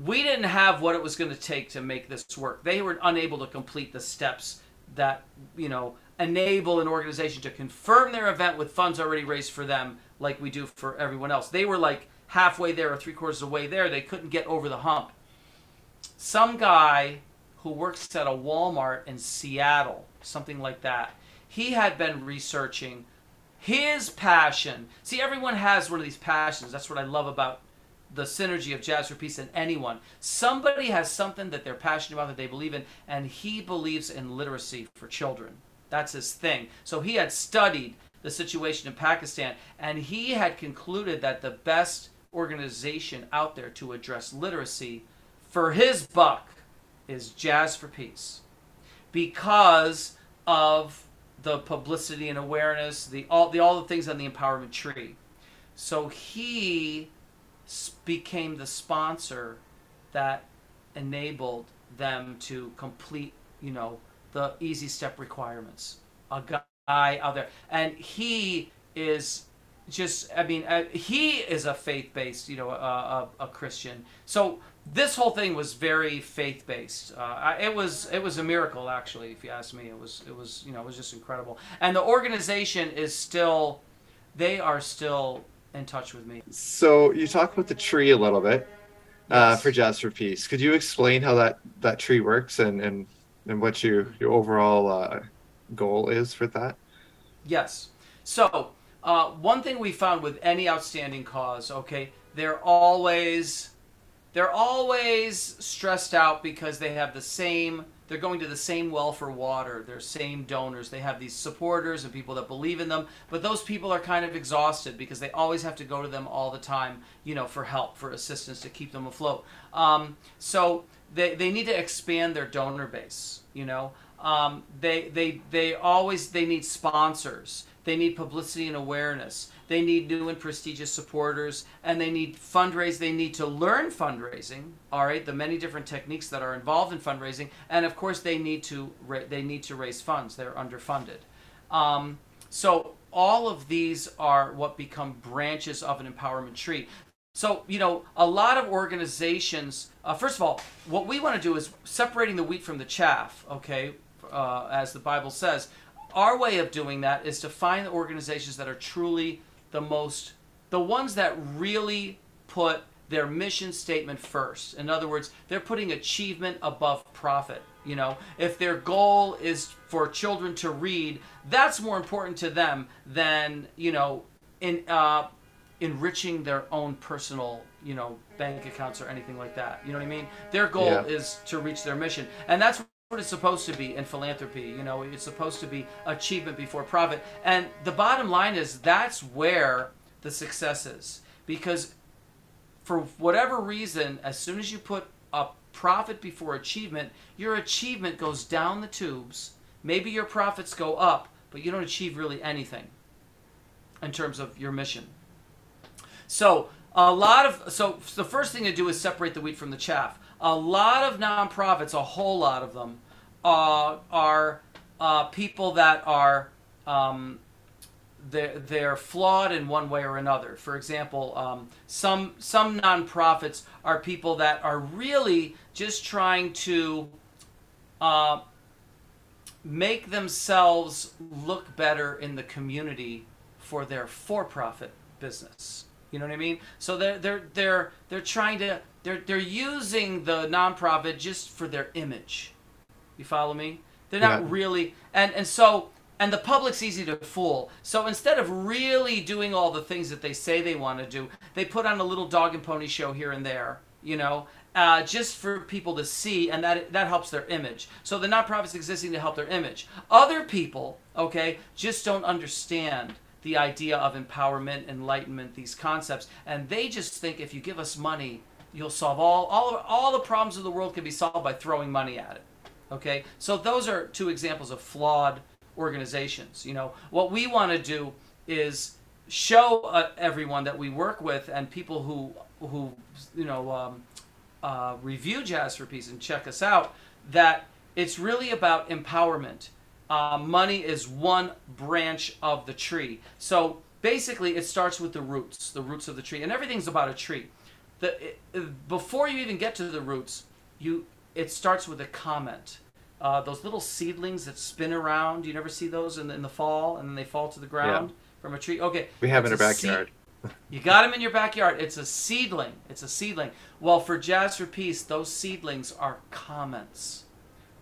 we didn't have what it was going to take to make this work. They were unable to complete the steps that you know enable an organization to confirm their event with funds already raised for them, like we do for everyone else. They were like halfway there or three quarters of the way there. They couldn't get over the hump. Some guy who works at a Walmart in Seattle, something like that. He had been researching his passion. See, everyone has one of these passions. That's what I love about the synergy of Jazz for Peace and anyone. Somebody has something that they're passionate about that they believe in, and he believes in literacy for children. That's his thing. So he had studied the situation in Pakistan, and he had concluded that the best organization out there to address literacy for his buck is Jazz for Peace because of the publicity and awareness, the all the all the things on the empowerment tree. So he became the sponsor that enabled them to complete, you know, the easy step requirements. A guy out there, and he is just, I mean, uh, he is a faith-based, you know, a, a, a, Christian. So this whole thing was very faith-based. Uh, it was it was a miracle, actually, if you ask me. It was it was you know it was just incredible. And the organization is still, they are still in touch with me. So you talk about the tree a little bit uh, for Jazz for Peace. Could you explain how that that tree works and and and what your your overall uh, goal is for that? Yes. So uh, one thing we found with any outstanding cause, okay, they're always they're always stressed out because they have the same they're going to the same well for water, their same donors. They have these supporters and people that believe in them, but those people are kind of exhausted because they always have to go to them all the time, you know, for help, for assistance to keep them afloat. Um, so they, they need to expand their donor base, you know. Um, they, they, they always they need sponsors they need publicity and awareness they need new and prestigious supporters, and they need fundraise. They need to learn fundraising. All right, the many different techniques that are involved in fundraising, and of course they need to they need to raise funds. They're underfunded. Um, so all of these are what become branches of an empowerment tree. So, you know, a lot of organizations, uh, first of all, what we want to do is separating the wheat from the chaff, okay, uh, as the Bible says. Our way of doing that is to find the organizations that are truly the most, the ones that really put their mission statement first. In other words, they're putting achievement above profit. You know, if their goal is for children to read, that's more important to them than you know, in uh, enriching their own personal you know bank accounts or anything like that. You know what I mean? Their goal yeah. is to reach their mission, and that's what it's supposed to be in philanthropy. You know, it's supposed to be achievement before profit. And the bottom line is that's where the success is. Because for whatever reason, as soon as you put a profit before achievement, your achievement goes down the tubes. Maybe your profits go up, but you don't achieve really anything in terms of your mission. So, a lot of so the first thing to do is separate the wheat from the chaff a lot of nonprofits, a whole lot of them, uh, are uh, people that are um, they're, they're flawed in one way or another. For example, um, some some nonprofits are people that are really just trying to uh, make themselves look better in the community for their for-profit business. You know what I mean? So they're they're they're they're trying to they're they're using the nonprofit just for their image. You follow me? They're not yeah. really and and so and the public's easy to fool. So instead of really doing all the things that they say they want to do, they put on a little dog and pony show here and there, you know, uh, just for people to see, and that that helps their image. So the nonprofit's existing to help their image. Other people, okay, just don't understand the idea of empowerment, enlightenment, these concepts, and they just think if you give us money, you'll solve all all all the problems of the world can be solved by throwing money at it. Okay, so those are two examples of flawed organizations. You know, what we want to do is show uh, everyone that we work with and people who who you know um, uh, review Jazz for Peace and check us out that it's really about empowerment. Uh, money is one branch of the tree. So basically, it starts with the roots, the roots of the tree, and everything's about a tree the it, before you even get to the roots, you it starts with a comment. Uh, those little seedlings that spin around, you never see those in the, in the fall, and then they fall to the ground yeah. from a tree. Okay, we have in our backyard. You got them in your backyard. It's a seedling. It's a seedling. Well, for Jazz for Peace, those seedlings are comments.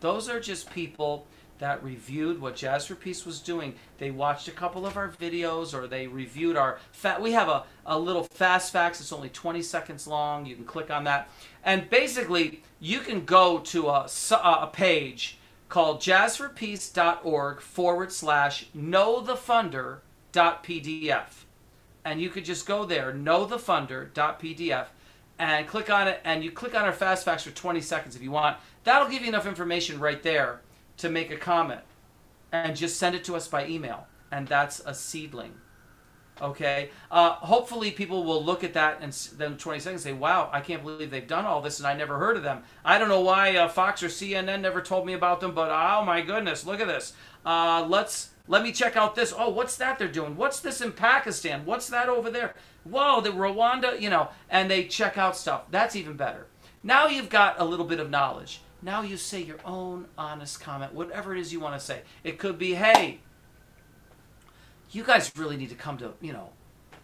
Those are just people that reviewed what Jazz for Peace was doing. They watched a couple of our videos or they reviewed our fat. We have a, a little fast facts. It's only 20 seconds long. You can click on that. And basically, you can go to a, a page called jazzforpeace.org forward slash knowthefunder.pdf. And you could just go there, knowthefunder.pdf, and click on it. And you click on our fast facts for 20 seconds if you want. That'll give you enough information right there to make a comment and just send it to us by email. And that's a seedling. Okay. Uh, hopefully, people will look at that and then 20 seconds say, "Wow, I can't believe they've done all this, and I never heard of them." I don't know why uh, Fox or CNN never told me about them, but oh my goodness, look at this. Uh, let's let me check out this. Oh, what's that they're doing? What's this in Pakistan? What's that over there? Whoa, the Rwanda, you know, and they check out stuff. That's even better. Now you've got a little bit of knowledge. Now you say your own honest comment, whatever it is you want to say. It could be, hey, you guys really need to come to, you know,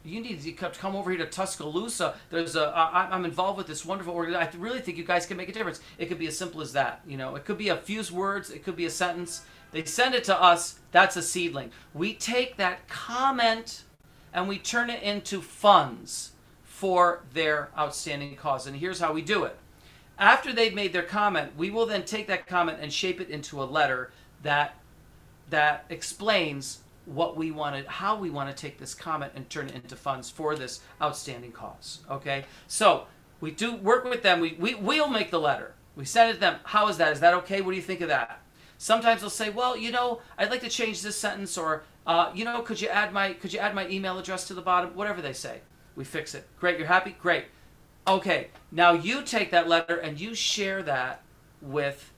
you need to come over here to Tuscaloosa. There's a, I, I'm involved with this wonderful organization. I really think you guys can make a difference. It could be as simple as that. You know, it could be a few words. It could be a sentence. They send it to us. That's a seedling. We take that comment and we turn it into funds for their outstanding cause. And here's how we do it after they've made their comment, we will then take that comment and shape it into a letter that that explains what we wanted, how we want to take this comment and turn it into funds for this outstanding cause. Okay, so we do work with them. We we we'll make the letter. We send it to them. How is that? Is that okay? What do you think of that? Sometimes they'll say, well, you know, I'd like to change this sentence, or uh, you know, could you add my could you add my email address to the bottom? Whatever they say, we fix it. Great, you're happy. Great. Okay, now you take that letter and you share that with,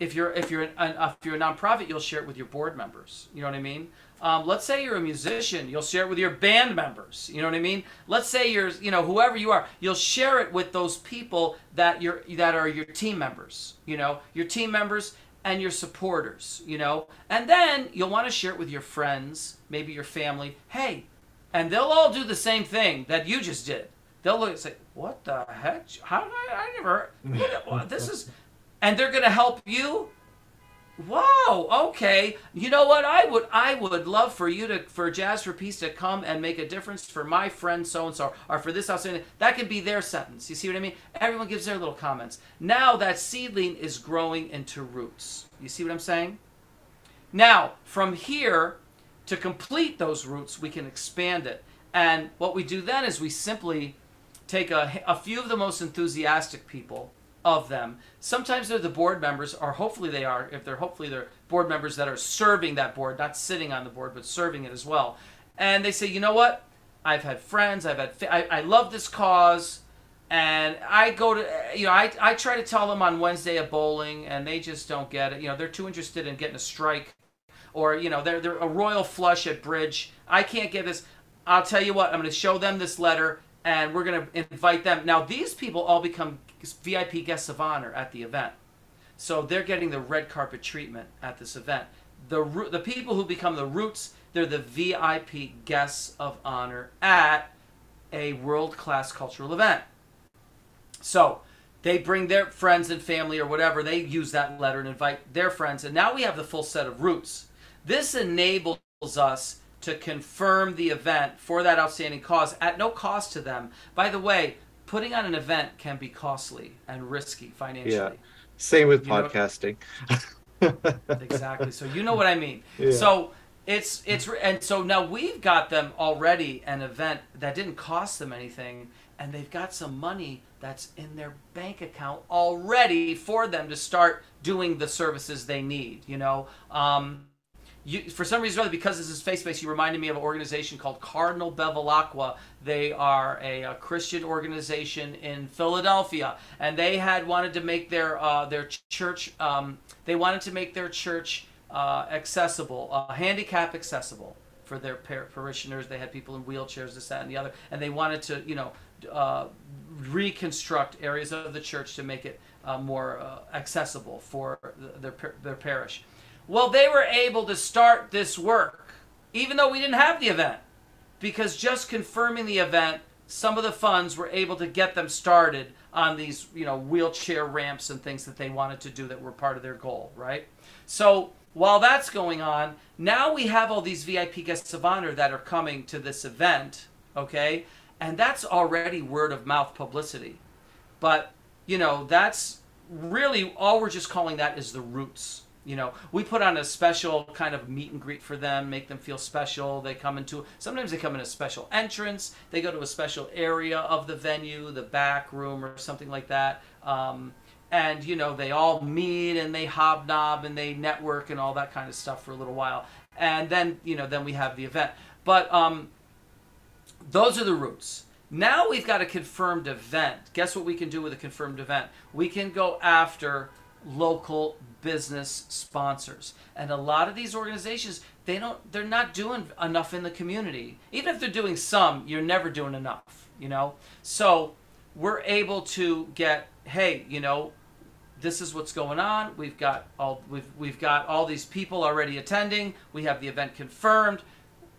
if you're if you're an, if you're a nonprofit, you'll share it with your board members. You know what I mean? Um, let's say you're a musician, you'll share it with your band members. You know what I mean? Let's say you're you know whoever you are, you'll share it with those people that you're that are your team members. You know your team members and your supporters. You know, and then you'll want to share it with your friends, maybe your family. Hey, and they'll all do the same thing that you just did they'll look and say, "What the heck? How did I? I never. What, this is," and they're gonna help you. Whoa. Okay. You know what? I would. I would love for you to, for Jazz for Peace to come and make a difference for my friend so and so, or for this outstanding. That could be their sentence. You see what I mean? Everyone gives their little comments. Now that seedling is growing into roots. You see what I'm saying? Now from here, to complete those roots, we can expand it. And what we do then is we simply take a, a few of the most enthusiastic people of them. Sometimes they're the board members, or hopefully they are, if they're hopefully they're board members that are serving that board, not sitting on the board, but serving it as well. And they say, you know what? I've had friends, I've had, I, I love this cause, and I go to, you know, I, I try to tell them on Wednesday at bowling, and they just don't get it. You know, they're too interested in getting a strike, or, you know, they're, they're a royal flush at bridge. I can't get this. I'll tell you what, I'm going to show them this letter and we're going to invite them. Now, these people all become VIP guests of honor at the event. So they're getting the red carpet treatment at this event. The, the people who become the roots, they're the VIP guests of honor at a world class cultural event. So they bring their friends and family or whatever, they use that letter and invite their friends. And now we have the full set of roots. This enables us to confirm the event for that outstanding cause at no cost to them. By the way, putting on an event can be costly and risky financially. Yeah. Same with you podcasting. exactly. So you know what I mean. Yeah. So it's it's and so now we've got them already an event that didn't cost them anything and they've got some money that's in their bank account already for them to start doing the services they need you know um, you, for some reason or other, because this is faith based, you reminded me of an organization called Cardinal Bevilacqua. They are a, a, Christian organization in Philadelphia, and they had wanted to make their uh, their church. Um, they wanted to make their church uh, accessible, uh, handicap accessible for their par- parishioners. They had people in wheelchairs, this, that, and the other, and they wanted to, you know, uh, reconstruct areas of the church to make it uh, more uh, accessible for their their parish. Well, they were able to start this work, even though we didn't have the event, because just confirming the event some of the funds were able to get them started on these, you know, wheelchair ramps and things that they wanted to do that were part of their goal, right? So while that's going on, now we have all these VIP guests of honor that are coming to this event, okay? And that's already word of mouth publicity. But, you know, that's really all we're just calling that is the roots. You know, we put on a special kind of meet and greet for them, make them feel special. They come into sometimes they come in a special entrance. They go to a special area of the venue, the back room or something like that. Um, and you know they all meet and they hobnob and they network and all that kind of stuff for a little while. And then you know then we have the event. But um, those are the roots. Now we've got a confirmed event. Guess what we can do with a confirmed event? We can go after local business sponsors. And a lot of these organizations, they don't they're not doing enough in the community. Even if they're doing some, you're never doing enough, you know? So, we're able to get, hey, you know, this is what's going on. We've got all we've we've got all these people already attending. We have the event confirmed.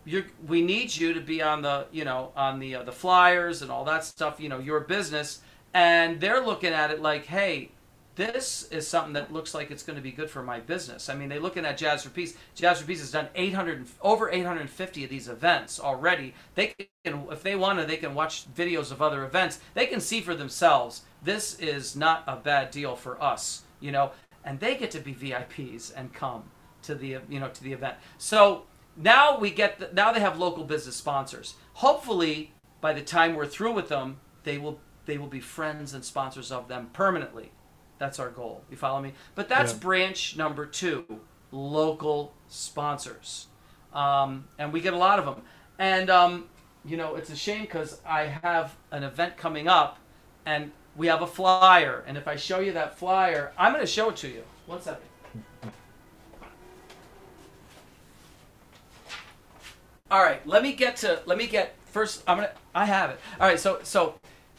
You're, we need you to be on the you know on the uh, the flyers and all that stuff. You know your business, and they're looking at it like, hey, this is something that looks like it's going to be good for my business. I mean, they're looking at Jazz for Peace. Jazz for Peace has done 800 over 850 of these events already. They can, if they want to, they can watch videos of other events. They can see for themselves. This is not a bad deal for us, you know, and they get to be VIPs and come to the you know to the event. So now we get the, now they have local business sponsors. Hopefully, by the time we're through with them, they will they will be friends and sponsors of them permanently. That's our goal. You follow me? But that's yeah. branch number two local sponsors. Um, and we get a lot of them. And, um, you know, it's a shame because I have an event coming up and we have a flyer. And if I show you that flyer, I'm going to show it to you. One second. All right, let me get to let me get first. I'm gonna. I have it. All right, so so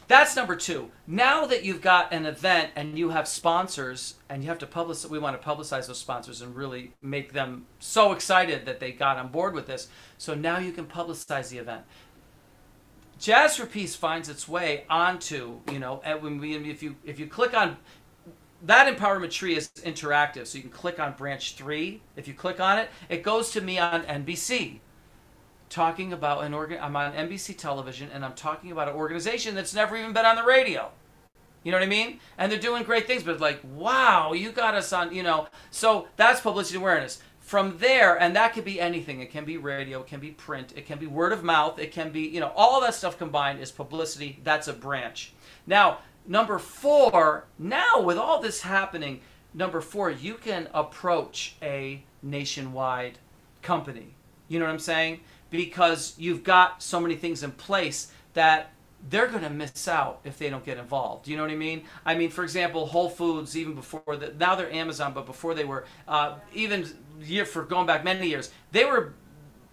that's number two. Now that you've got an event and you have sponsors and you have to publish, we want to publicize those sponsors and really make them so excited that they got on board with this. So now you can publicize the event. Jazz for Peace finds its way onto, you know, when we, if you if you click on that empowerment tree is interactive, so you can click on branch three. If you click on it, it goes to me on NBC talking about an organ. I'm on NBC television and I'm talking about an organization that's never even been on the radio. You know what I mean? And they're doing great things, but like, wow, you got us on, you know. So that's publicity awareness. From there, and that could be anything. It can be radio, it can be print, it can be word of mouth, it can be, you know, all that stuff combined is publicity. That's a branch. Now, number four, now with all this happening, number four, you can approach a nationwide company. You know what I'm saying? Because you've got so many things in place that they're going to miss out if they don't get involved. You know what I mean? I mean, for example, Whole Foods, even before now they're Amazon, but before they were, uh, even year for going back many years, they were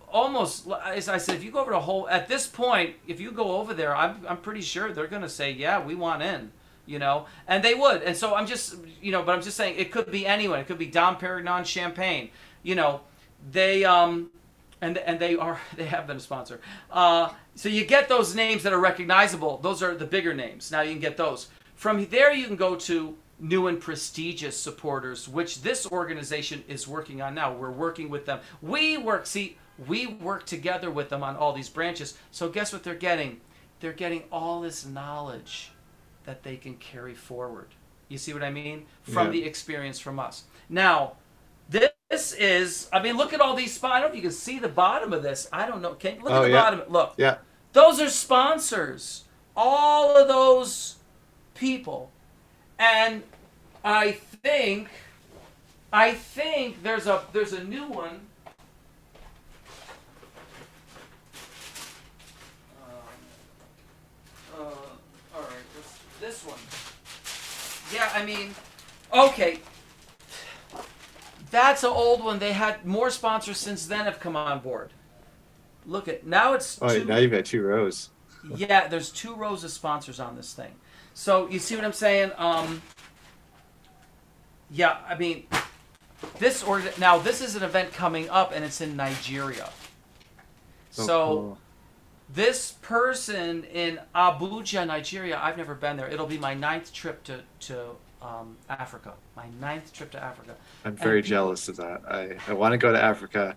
almost. As I said, if you go over to Whole, at this point, if you go over there, I'm, I'm pretty sure they're going to say, yeah, we want in. You know, and they would, and so I'm just, you know, but I'm just saying it could be anyone. It could be Dom Perignon Champagne. You know, they um and and they are they have been a sponsor. Uh, so you get those names that are recognizable. Those are the bigger names. Now you can get those. From there, you can go to new and prestigious supporters, which this organization is working on now. We're working with them. We work. See, we work together with them on all these branches. So guess what they're getting? They're getting all this knowledge that they can carry forward. You see what I mean? From yeah. the experience from us. Now, this is, I mean, look at all these spots. I don't know if you can see the bottom of this. I don't know. Can look oh, at the yeah. bottom? Look. Yeah. Those are sponsors. All of those people. And I think I think there's a there's a new one. Uh, uh, all right, this one. Yeah, I mean, okay. That's an old one. They had more sponsors since then have come on board. Look at now it's. Oh, two, now you've got two rows. yeah, there's two rows of sponsors on this thing. So you see what I'm saying? Um, yeah, I mean, this or now this is an event coming up and it's in Nigeria. Oh, so cool. this person in Abuja, Nigeria. I've never been there. It'll be my ninth trip to to um, Africa. My ninth trip to Africa. I'm very jealous of that. I, I want to go to Africa.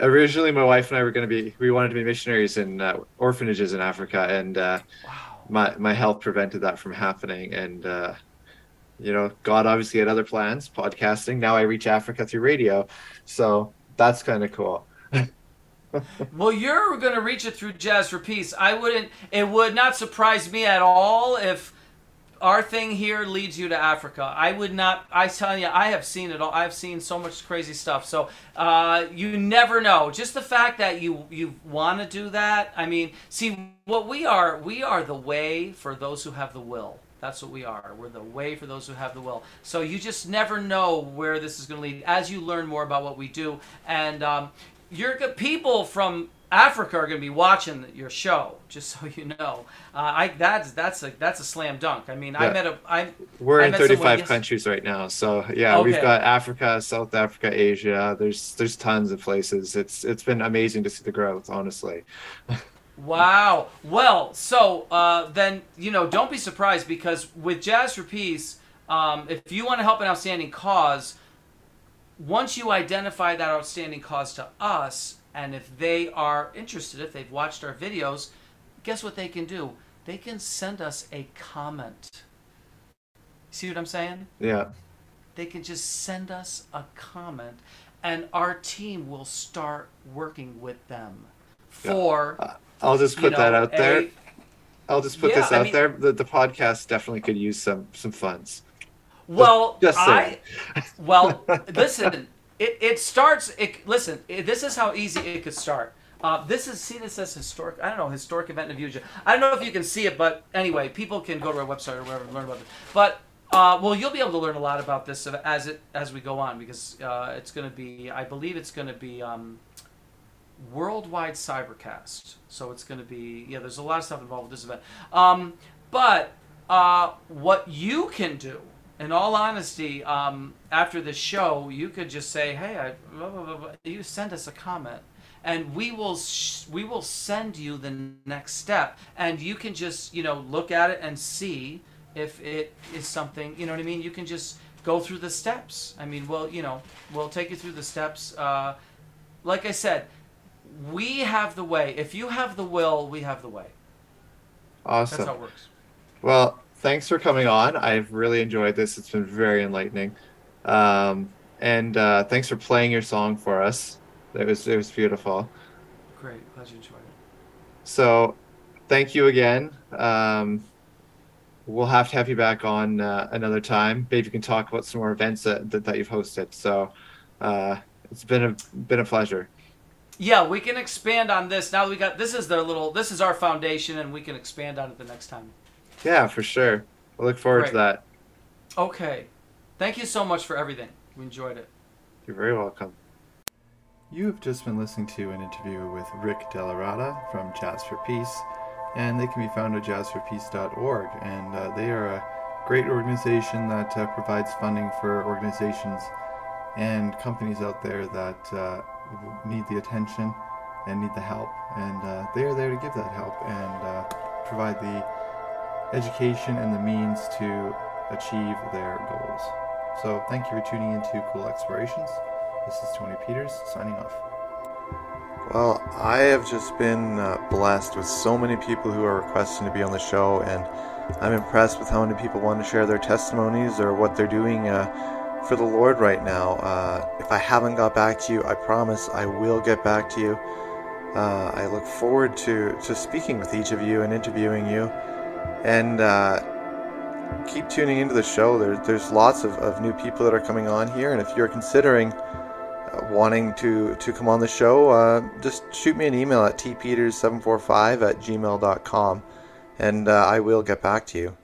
Originally, my wife and I were going to be we wanted to be missionaries in uh, orphanages in Africa, and uh, wow. my my health prevented that from happening. And uh, you know, God obviously had other plans, podcasting. Now I reach Africa through radio, so that's kind of cool. well, you're going to reach it through Jazz for Peace. I wouldn't. It would not surprise me at all if our thing here leads you to Africa. I would not. I tell you, I have seen it all. I've seen so much crazy stuff. So uh, you never know. Just the fact that you you want to do that. I mean, see what we are. We are the way for those who have the will. That's what we are. We're the way for those who have the will. So you just never know where this is going to lead as you learn more about what we do. And um, you're people from Africa are going to be watching your show, just so you know. Uh, I that's that's a that's a slam dunk. I mean, yeah. I met a I. We're I in 35 countries right now, so yeah, okay. we've got Africa, South Africa, Asia. There's there's tons of places. It's it's been amazing to see the growth, honestly. wow. Well, so uh, then you know, don't be surprised because with Jazz for Peace, um, if you want to help an outstanding cause once you identify that outstanding cause to us, and if they are interested, if they've watched our videos, guess what they can do? They can send us a comment. See what I'm saying? Yeah. They can just send us a comment, and our team will start working with them for. Yeah. I'll just put know, that out there. i I'll just put yeah, this out I mean, there. The, the podcast definitely could use some some funds. Well, just I well listen. It, it starts. It listen. It, this is how easy it could start. Uh, this is see this says historic. I don't know historic event in Abuja. I don't know if you can see it, but anyway, people can go to our website or wherever and learn about it. But uh, well, you'll be able to learn a lot about this as it as we go on because uh, it's going to be. I believe it's going to be um, worldwide cybercast. So it's going to be yeah. There's a lot of stuff involved with this event. Um, but uh, what you can do in all honesty, um, after the show, you could just say, "Hey, I, blah, blah, blah, you send us a comment." and we will sh- we will send you the next step and you can just you know look at it and see if it is something you know what i mean? You can just go through the steps. I mean well you know we'll take you through the steps uh, like i said we have the way. If you have the will we have the way. Awesome. that's how it works. Well thanks for coming on. I've really enjoyed this. It's been very enlightening. Um, and uh, thanks for playing your song for us. It was it was beautiful. Great, glad you enjoyed it. So, thank you again. Um, we'll have to have you back on uh, another time. Maybe you can talk about some more events that that, that you've hosted. So, uh, it's been a been a pleasure. Yeah, we can expand on this. Now we got this is their little this is our foundation, and we can expand on it the next time. Yeah, for sure. I look forward Great. to that. Okay. Thank you so much for everything. We enjoyed it. You're very welcome. You have just been listening to an interview with Rick DellaRatta from Jazz for Peace, and they can be found at jazzforpeace.org. And uh, they are a great organization that uh, provides funding for organizations and companies out there that uh, need the attention and need the help. And uh, they are there to give that help and uh, provide the education and the means to achieve their goals. So thank you for tuning into Cool Explorations. This is Tony Peters signing off. Well, I have just been uh, blessed with so many people who are requesting to be on the show, and I'm impressed with how many people want to share their testimonies or what they're doing uh, for the Lord right now. Uh, if I haven't got back to you, I promise I will get back to you. Uh, I look forward to, to speaking with each of you and interviewing you. And uh, keep tuning into the show. There, there's lots of, of new people that are coming on here. And if you're considering uh, wanting to, to come on the show, uh, just shoot me an email at tpeters745 at gmail.com and uh, I will get back to you.